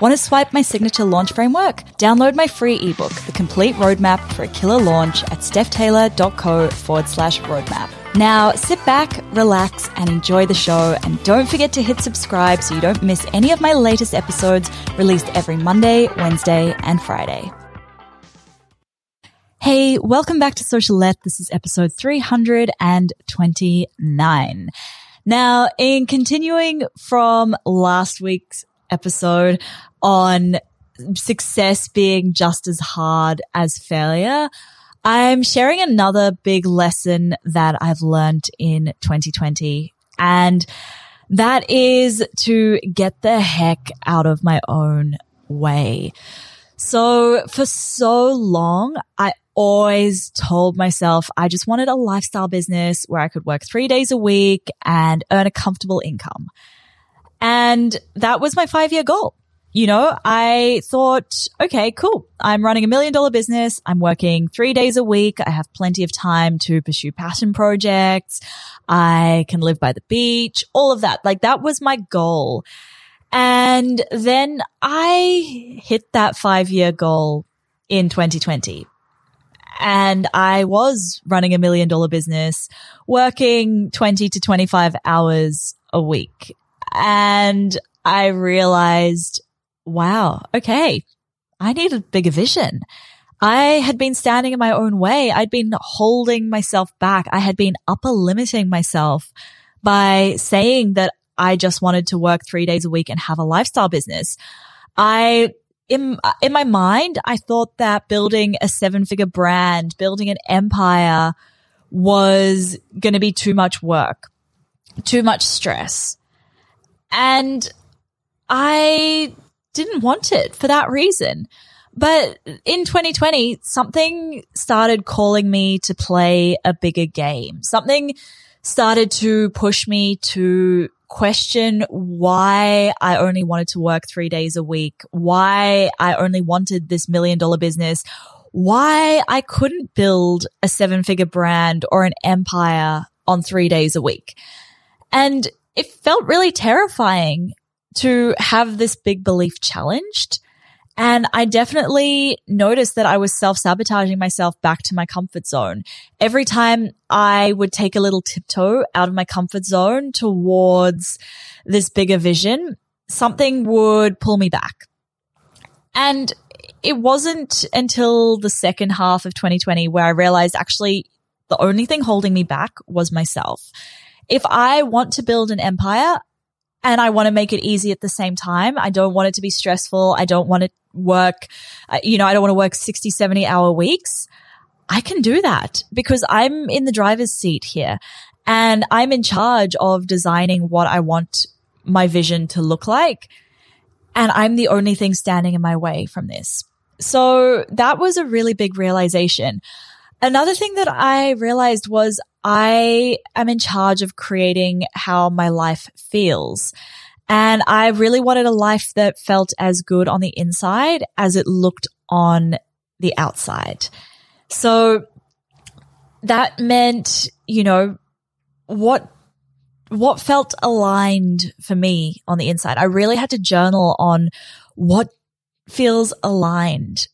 Want to swipe my signature launch framework? Download my free ebook, The Complete Roadmap for a Killer Launch at stephtaylor.co forward slash roadmap. Now sit back, relax, and enjoy the show. And don't forget to hit subscribe so you don't miss any of my latest episodes released every Monday, Wednesday, and Friday. Hey, welcome back to Socialette. This is episode 329. Now, in continuing from last week's episode on success being just as hard as failure, I'm sharing another big lesson that I've learned in 2020 and that is to get the heck out of my own way. So for so long, I always told myself I just wanted a lifestyle business where I could work three days a week and earn a comfortable income. And that was my five year goal you know, I thought, okay, cool. I'm running a million dollar business. I'm working three days a week. I have plenty of time to pursue passion projects. I can live by the beach, all of that. Like that was my goal. And then I hit that five year goal in 2020. And I was running a million dollar business, working 20 to 25 hours a week. And I realized wow, okay, I need a bigger vision. I had been standing in my own way. I'd been holding myself back. I had been upper limiting myself by saying that I just wanted to work three days a week and have a lifestyle business. I, in, in my mind, I thought that building a seven figure brand, building an empire was going to be too much work, too much stress. And I didn't want it for that reason. But in 2020, something started calling me to play a bigger game. Something started to push me to question why I only wanted to work three days a week, why I only wanted this million dollar business, why I couldn't build a seven figure brand or an empire on three days a week. And it felt really terrifying to have this big belief challenged. And I definitely noticed that I was self sabotaging myself back to my comfort zone. Every time I would take a little tiptoe out of my comfort zone towards this bigger vision, something would pull me back. And it wasn't until the second half of 2020 where I realized actually the only thing holding me back was myself. If I want to build an empire, and I want to make it easy at the same time. I don't want it to be stressful. I don't want to work, uh, you know, I don't want to work 60, 70 hour weeks. I can do that because I'm in the driver's seat here and I'm in charge of designing what I want my vision to look like. And I'm the only thing standing in my way from this. So that was a really big realization. Another thing that I realized was I am in charge of creating how my life feels. And I really wanted a life that felt as good on the inside as it looked on the outside. So that meant, you know, what what felt aligned for me on the inside. I really had to journal on what feels aligned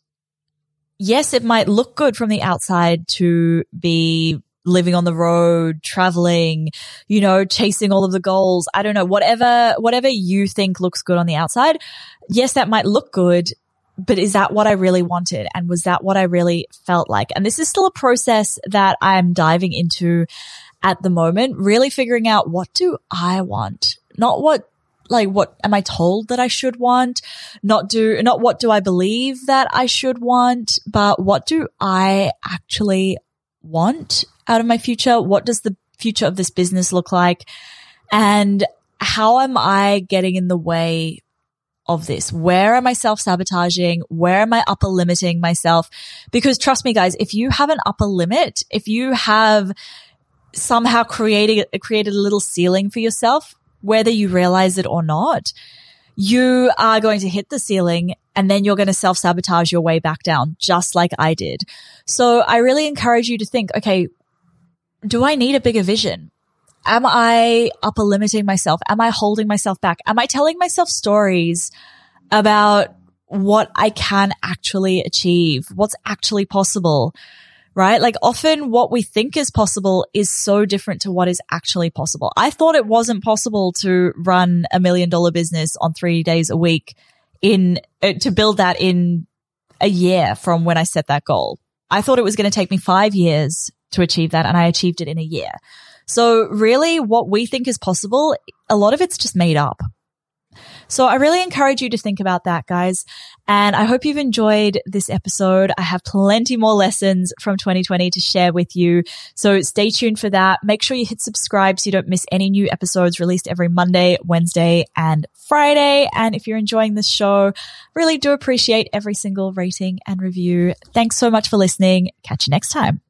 yes, it might look good from the outside to be living on the road, traveling, you know, chasing all of the goals. I don't know, whatever, whatever you think looks good on the outside. Yes, that might look good, but is that what I really wanted? And was that what I really felt like? And this is still a process that I'm diving into at the moment, really figuring out what do I want? Not what like what am I told that I should want? Not do, not what do I believe that I should want, but what do I actually want out of my future? What does the future of this business look like? And how am I getting in the way of this? Where am I self sabotaging? Where am I upper limiting myself? Because trust me, guys, if you have an upper limit, if you have somehow created, created a little ceiling for yourself, whether you realize it or not, you are going to hit the ceiling and then you're going to self sabotage your way back down, just like I did. So I really encourage you to think, okay, do I need a bigger vision? Am I upper limiting myself? Am I holding myself back? Am I telling myself stories about what I can actually achieve? What's actually possible? Right? Like often what we think is possible is so different to what is actually possible. I thought it wasn't possible to run a million dollar business on three days a week in, uh, to build that in a year from when I set that goal. I thought it was going to take me five years to achieve that and I achieved it in a year. So really what we think is possible, a lot of it's just made up. So I really encourage you to think about that, guys. And I hope you've enjoyed this episode. I have plenty more lessons from 2020 to share with you. So stay tuned for that. Make sure you hit subscribe so you don't miss any new episodes released every Monday, Wednesday, and Friday. And if you're enjoying this show, really do appreciate every single rating and review. Thanks so much for listening. Catch you next time.